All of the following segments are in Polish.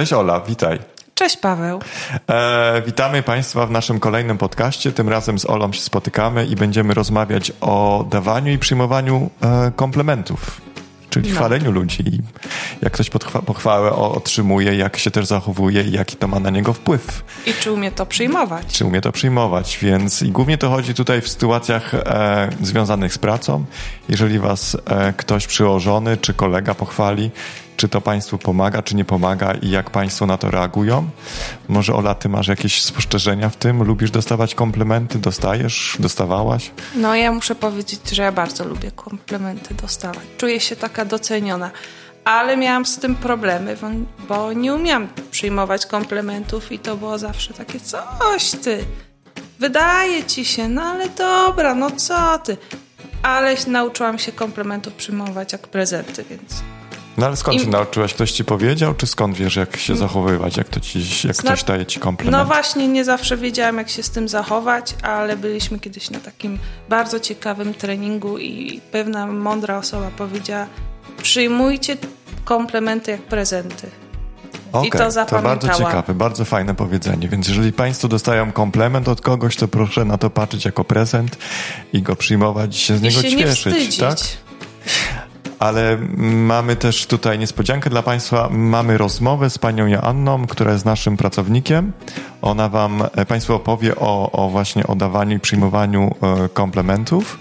Cześć Ola, witaj. Cześć Paweł. E, witamy Państwa w naszym kolejnym podcaście. Tym razem z Olą się spotykamy i będziemy rozmawiać o dawaniu i przyjmowaniu e, komplementów, czyli no. chwaleniu ludzi. Jak ktoś pochwałę otrzymuje, jak się też zachowuje i jaki to ma na niego wpływ. I czy umie to przyjmować. Czy umie to przyjmować, więc i głównie to chodzi tutaj w sytuacjach e, związanych z pracą. Jeżeli Was e, ktoś przyłożony czy kolega pochwali, czy to Państwu pomaga, czy nie pomaga i jak Państwo na to reagują. Może Ola, Ty masz jakieś spostrzeżenia w tym? Lubisz dostawać komplementy? Dostajesz? Dostawałaś? No ja muszę powiedzieć, że ja bardzo lubię komplementy dostawać. Czuję się taka doceniona. Ale miałam z tym problemy, bo nie umiałam przyjmować komplementów i to było zawsze takie coś ty. Wydaje ci się, no ale dobra, no co ty. Ale nauczyłam się komplementów przyjmować jak prezenty, więc no ale skąd I... się nauczyłaś? Ktoś ci powiedział, czy skąd wiesz, jak się zachowywać, jak, to ci, jak Zna... ktoś daje ci komplement? No właśnie, nie zawsze wiedziałam, jak się z tym zachować, ale byliśmy kiedyś na takim bardzo ciekawym treningu i pewna mądra osoba powiedziała, przyjmujcie komplementy jak prezenty. Okay, I to zapamiętałam. To bardzo ciekawe, bardzo fajne powiedzenie. Więc jeżeli Państwo dostają komplement od kogoś, to proszę na to patrzeć jako prezent i go przyjmować i się z I niego się cieszyć. tak? Ale mamy też tutaj niespodziankę dla Państwa. Mamy rozmowę z panią Joanną, która jest naszym pracownikiem. Ona Wam, e, Państwu opowie o, o właśnie o dawaniu i przyjmowaniu e, komplementów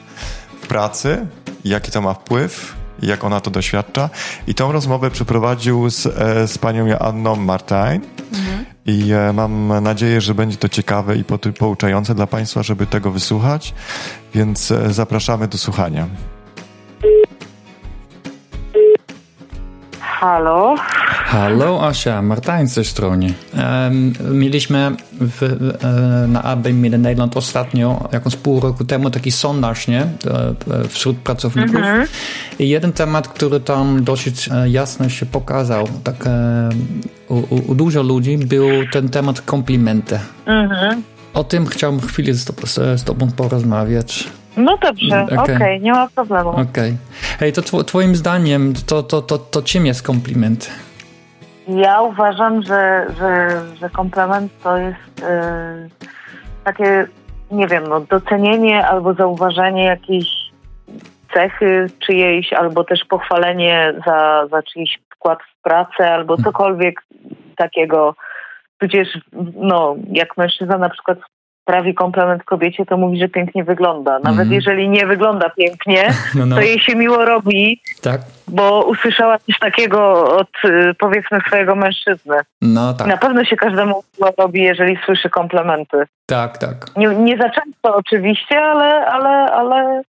w pracy, jaki to ma wpływ, jak ona to doświadcza. I tą rozmowę przeprowadził z, e, z panią Joanną Martin. Mhm. I mam nadzieję, że będzie to ciekawe i pouczające dla Państwa, żeby tego wysłuchać. Więc zapraszamy do słuchania. Halo. Halo Asia, Martijn z tej strony. Um, mieliśmy w, e, na AB Midden-Nederland ostatnio, jakąś pół roku temu, taki sondaż nie? E, wśród pracowników. Mhm. I jeden temat, który tam dosyć e, jasno się pokazał, tak u, u, u dużo ludzi, był ten temat komplimenty. Mhm. O tym chciałbym chwilę z, z, z Tobą porozmawiać. No dobrze, okej, okay. okay, nie ma problemu. Okej. Okay. Hej, to tw twoim zdaniem, to, to, to, to czym jest komplement? Ja uważam, że, że, że komplement to jest yy, takie, nie wiem, no, docenienie albo zauważenie jakiejś cechy czyjejś, albo też pochwalenie za, za czyjś wkład w pracę, albo cokolwiek takiego. Tudzież, no, jak mężczyzna na przykład prawi komplement kobiecie, to mówi, że pięknie wygląda. Nawet mm. jeżeli nie wygląda pięknie, no, no. to jej się miło robi, tak. bo usłyszała coś takiego od y, powiedzmy swojego mężczyzny. No tak. Na pewno się każdemu miło robi, jeżeli słyszy komplementy. Tak, tak. Nie, nie za często oczywiście, ale, ale, ale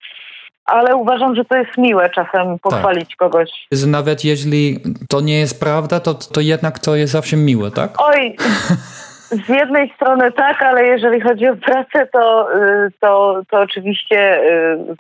ale uważam, że to jest miłe czasem pochwalić tak. kogoś. Nawet jeśli to nie jest prawda, to, to jednak to jest zawsze miłe, tak? Oj, Z jednej strony tak, ale jeżeli chodzi o pracę, to, y, to, to oczywiście, y,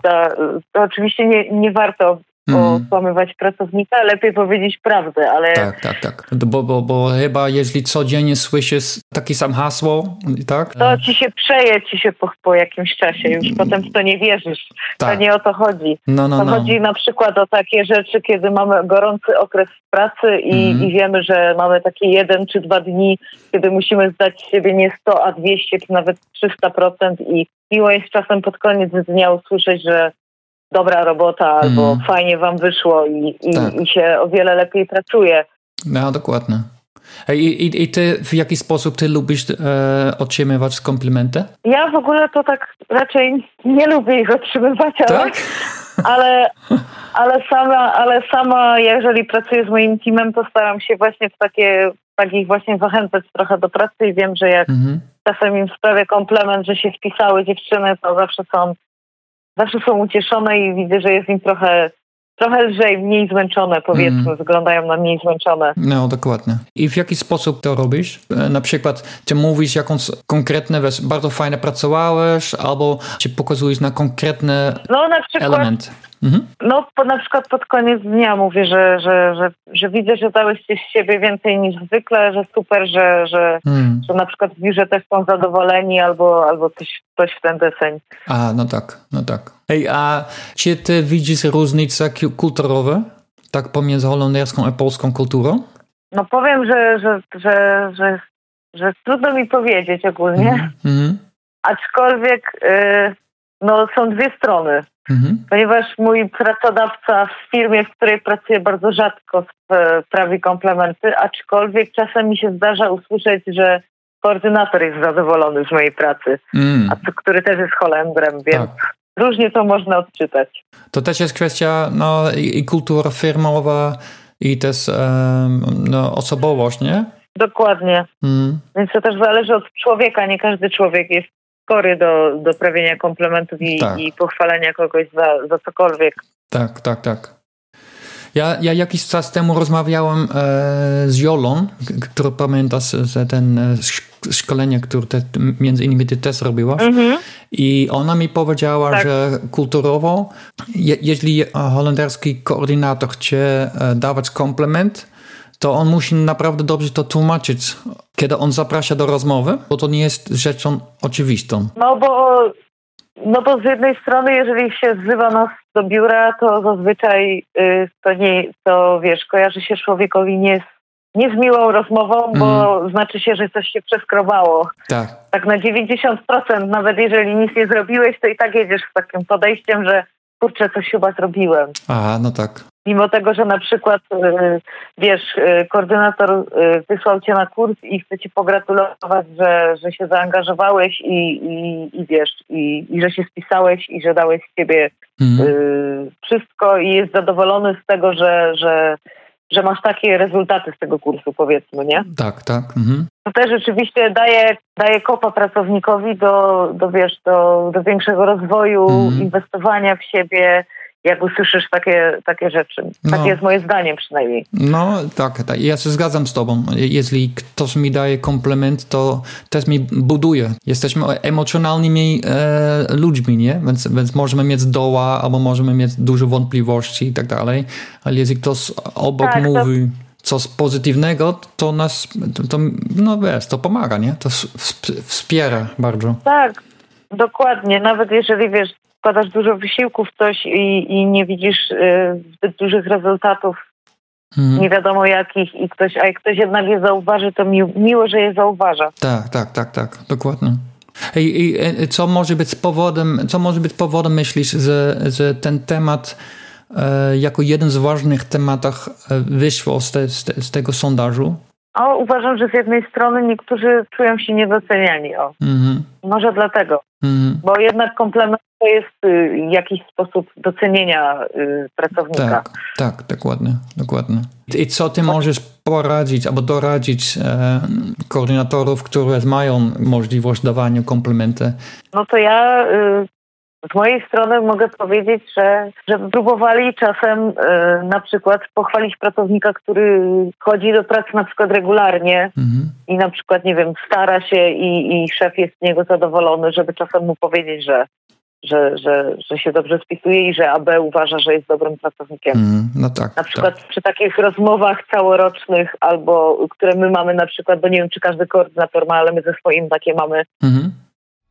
to oczywiście nie, nie warto. Okłamywać pracownika, lepiej powiedzieć prawdę, ale... Tak, tak, tak. Bo, bo, bo chyba jeśli codziennie słyszysz takie sam hasło, tak? To ci się przeje ci się po, po jakimś czasie, już mm. potem w to nie wierzysz. Tak. To nie o to chodzi. No, no, to no. chodzi na przykład o takie rzeczy, kiedy mamy gorący okres pracy i, mm. i wiemy, że mamy takie jeden czy dwa dni, kiedy musimy zdać z siebie nie 100, a 200 czy nawet 300% i miło jest czasem pod koniec dnia usłyszeć, że dobra robota albo mm. fajnie wam wyszło i, i, tak. i się o wiele lepiej pracuje. No, dokładnie. I, i, I ty w jaki sposób ty lubisz e, otrzymywać komplementy? Ja w ogóle to tak raczej nie lubię ich otrzymywać, ale, tak? ale, ale, sama, ale sama, jeżeli pracuję z moim teamem, to staram się właśnie w takie, takich właśnie zachęcać trochę do pracy i wiem, że jak mhm. czasem im sprawię komplement, że się wpisały dziewczyny, to zawsze są zawsze są ucieszone i widzę, że jest im trochę trochę lżej, mniej zmęczone, powiedzmy, mm. wyglądają na mniej zmęczone. No, dokładnie. I w jaki sposób to robisz? E, na przykład, czy mówisz jakąś konkretne, bardzo fajnie pracowałeś, albo czy pokazujesz na konkretne no, na przykład, element? Mhm. No, po, na przykład pod koniec dnia mówię, że, że, że, że widzę, że dałyście z siebie więcej niż zwykle, że super, że, że, hmm. że na przykład w biurze też są zadowoleni albo, albo coś, coś w ten deseń. A, no tak, no tak. Ej, a czy ty widzisz różnice kulturowe, tak pomiędzy holenderską a polską kulturą? No powiem, że, że, że, że, że trudno mi powiedzieć ogólnie, mm-hmm. aczkolwiek y, no, są dwie strony. Mm-hmm. Ponieważ mój pracodawca w firmie, w której pracuję bardzo rzadko prawi komplementy, aczkolwiek czasem mi się zdarza usłyszeć, że koordynator jest zadowolony z mojej pracy, mm. a który też jest Holendrem, więc tak. różnie to można odczytać. To też jest kwestia no, i kultura firmowa, i też um, no, osobowość, nie? Dokładnie. Mm. Więc to też zależy od człowieka. Nie każdy człowiek jest skory do, do prawienia komplementów i, tak. i pochwalenia kogoś za, za cokolwiek. Tak, tak, tak. Ja, ja jakiś czas temu rozmawiałem e, z Jolą, który pamiętasz, ten e, szkolenie, które te, między innymi ty też robiłaś. Mm -hmm. I ona mi powiedziała, tak. że kulturowo, je, jeśli holenderski koordynator chce e, dawać komplement, to on musi naprawdę dobrze to tłumaczyć, kiedy on zaprasza do rozmowy, bo to nie jest rzeczą oczywistą. No bo no bo z jednej strony, jeżeli się wzywa nas do biura, to zazwyczaj y, to nie, to wiesz, kojarzy się człowiekowi nie z, nie z miłą rozmową, bo mm. znaczy się, że coś się przeskrobało. Tak. Tak na 90%, nawet jeżeli nic nie zrobiłeś, to i tak jedziesz z takim podejściem, że kurczę, coś chyba zrobiłem. Aha, no tak. Mimo tego, że na przykład, y, wiesz, y, koordynator y, wysłał cię na kurs i chce ci pogratulować, że, że się zaangażowałeś i, i, i wiesz, i, i że się spisałeś i że dałeś z ciebie mhm. wszystko i jest zadowolony z tego, że, że, że masz takie rezultaty z tego kursu, powiedzmy, nie? Tak, tak. Mhm. To też rzeczywiście daje, daje kopa pracownikowi do, do wiesz, do, do większego rozwoju, mhm. inwestowania w siebie, jak usłyszysz takie, takie rzeczy. No. Takie jest moje zdanie przynajmniej. No tak, tak, ja się zgadzam z tobą. Jeśli ktoś mi daje komplement, to też mi buduje. Jesteśmy emocjonalnymi e, ludźmi, nie? Więc, więc możemy mieć doła, albo możemy mieć dużo wątpliwości i tak dalej, ale jeśli ktoś obok tak, mówi... To coś pozytywnego, to nas, to, to, no wiesz, to pomaga, nie? To wspiera bardzo. Tak, dokładnie. Nawet jeżeli, wiesz, wkładasz dużo wysiłku w coś i, i nie widzisz y, zbyt dużych rezultatów, mhm. nie wiadomo jakich, i ktoś, a jak ktoś jednak je zauważy, to mi, miło, że je zauważa. Tak, tak, tak, tak, dokładnie. I, i e, co może być powodem, co może być powodem, myślisz, że, że ten temat e, jako jeden z ważnych tematów e, wyszło z, te, z, te, z tego sondażu? O, uważam, że z jednej strony niektórzy czują się niedoceniani. O. Mhm. Może dlatego. Mhm. Bo jednak komplement to jest y, jakiś sposób docenienia y, pracownika. Tak, tak, dokładnie, dokładnie. I co ty możesz poradzić albo doradzić e, koordynatorów, które mają możliwość dawania komplementy? No to ja y, z mojej strony mogę powiedzieć, że, że próbowali czasem y, na przykład pochwalić pracownika, który chodzi do pracy na przykład regularnie mhm. i na przykład, nie wiem, stara się i, i szef jest z niego zadowolony, żeby czasem mu powiedzieć, że że, że, że się dobrze spisuje i że AB uważa, że jest dobrym pracownikiem. Mm, no tak. Na przykład tak. przy takich rozmowach całorocznych albo które my mamy na przykład, bo nie wiem, czy każdy koordynator ma, ale my ze swoim takie mamy, mm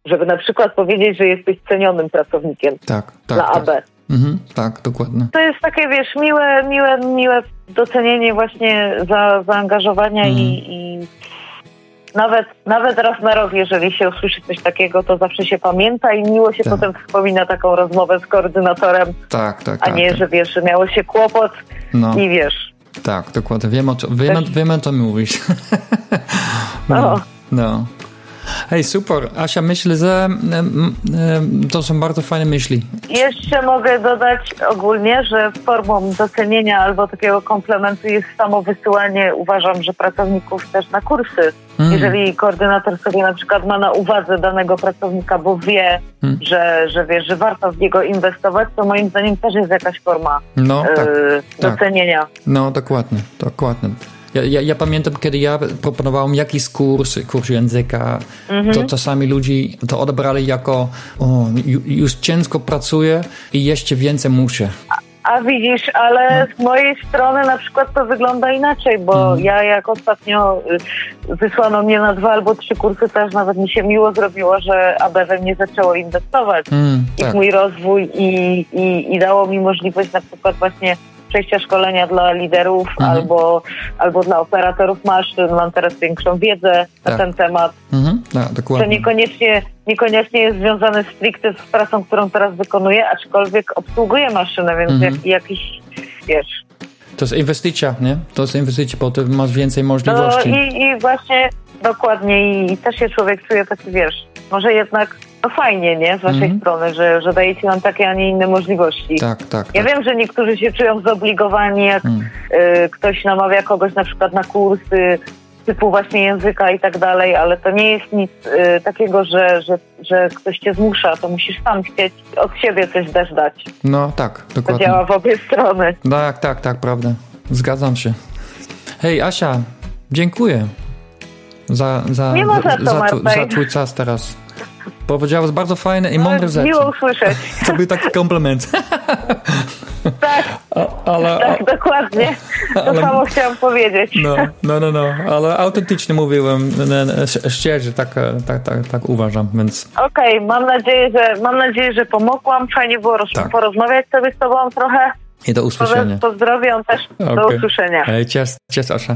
żeby na przykład powiedzieć, że jesteś cenionym pracownikiem tak, tak, dla AB. Tak. Mhm, tak, dokładnie. To jest takie, wiesz, miłe, miłe, miłe docenienie właśnie za zaangażowania mm. i, i nawet, nawet raz na rok, jeżeli się usłyszy coś takiego, to zawsze się pamięta i miło się tak. potem wspomina taką rozmowę z koordynatorem. Tak, tak. A tak, nie, tak. że wiesz, że miało się kłopot no. i wiesz. Tak, dokładnie. Wiem o, wiem, Też... wiem o to mówisz. no. no. Hej, super. Asia, myślę, że to są bardzo fajne myśli. Jeszcze mogę dodać ogólnie, że formą docenienia albo takiego komplementu jest samo wysyłanie, uważam, że pracowników też na kursy. Mm. Jeżeli koordynator sobie na przykład ma na uwadze danego pracownika, bo wie, mm. że, że wie, że warto w niego inwestować, to moim zdaniem też jest jakaś forma no, tak, tak. docenienia. Tak. No, dokładnie, dokładnie. Ja, ja, ja, pamiętam, kiedy ja proponowałem jakiś kurs, kurs języka, mhm. to czasami ludzi to odebrali jako o, już ciężko pracuję i jeszcze więcej muszę. A widzisz, ale z mojej strony na przykład to wygląda inaczej, bo mm. ja jak ostatnio y, wysłano mnie na dwa albo trzy kursy, też nawet mi się miło zrobiło, że AB we mnie zaczęło inwestować mm, tak. w mój rozwój i, i, i dało mi możliwość na przykład właśnie przejścia szkolenia dla liderów mhm. albo, albo dla operatorów maszyn. Mam teraz większą wiedzę tak. na ten temat. Mhm. No, dokładnie. To niekoniecznie, niekoniecznie jest związane stricte z pracą, którą teraz wykonuję, aczkolwiek obsługuję maszynę, więc mhm. jak, jakiś, wiesz... To jest inwestycja, nie? To jest inwestycja, bo ty masz więcej możliwości. No i, i właśnie dokładnie i też się człowiek czuje taki, wiesz, może jednak no fajnie, nie? Z waszej mm. strony, że, że dajecie nam takie, a nie inne możliwości. Tak, tak. Ja tak. wiem, że niektórzy się czują zobligowani, jak mm. y, ktoś namawia kogoś na przykład na kursy typu właśnie języka i tak dalej, ale to nie jest nic y, takiego, że, że, że ktoś cię zmusza, to musisz sam chcieć od siebie coś też dać. No tak, dokładnie. To działa w obie strony. Tak, tak, tak, prawda. Zgadzam się. Hej, Asia, dziękuję za, za, nie ma za, to, za, za twój czas teraz. Powiedziałeś bardzo fajne i no, mądre rzeczy. Miło usłyszeć. To był taki komplement. Tak, a, ale, tak, dokładnie. To ale, samo chciałam powiedzieć. No, no, no, no, ale autentycznie mówiłem, szczerze, tak, tak, tak, tak uważam, więc... Okej, okay, mam nadzieję, że mam nadzieję, że pomogłam. Fajnie było tak. porozmawiać sobie z tobą trochę. I do usłyszenia. Pozdrawiam też. Okay. Do usłyszenia. Cześć, cześć Asza.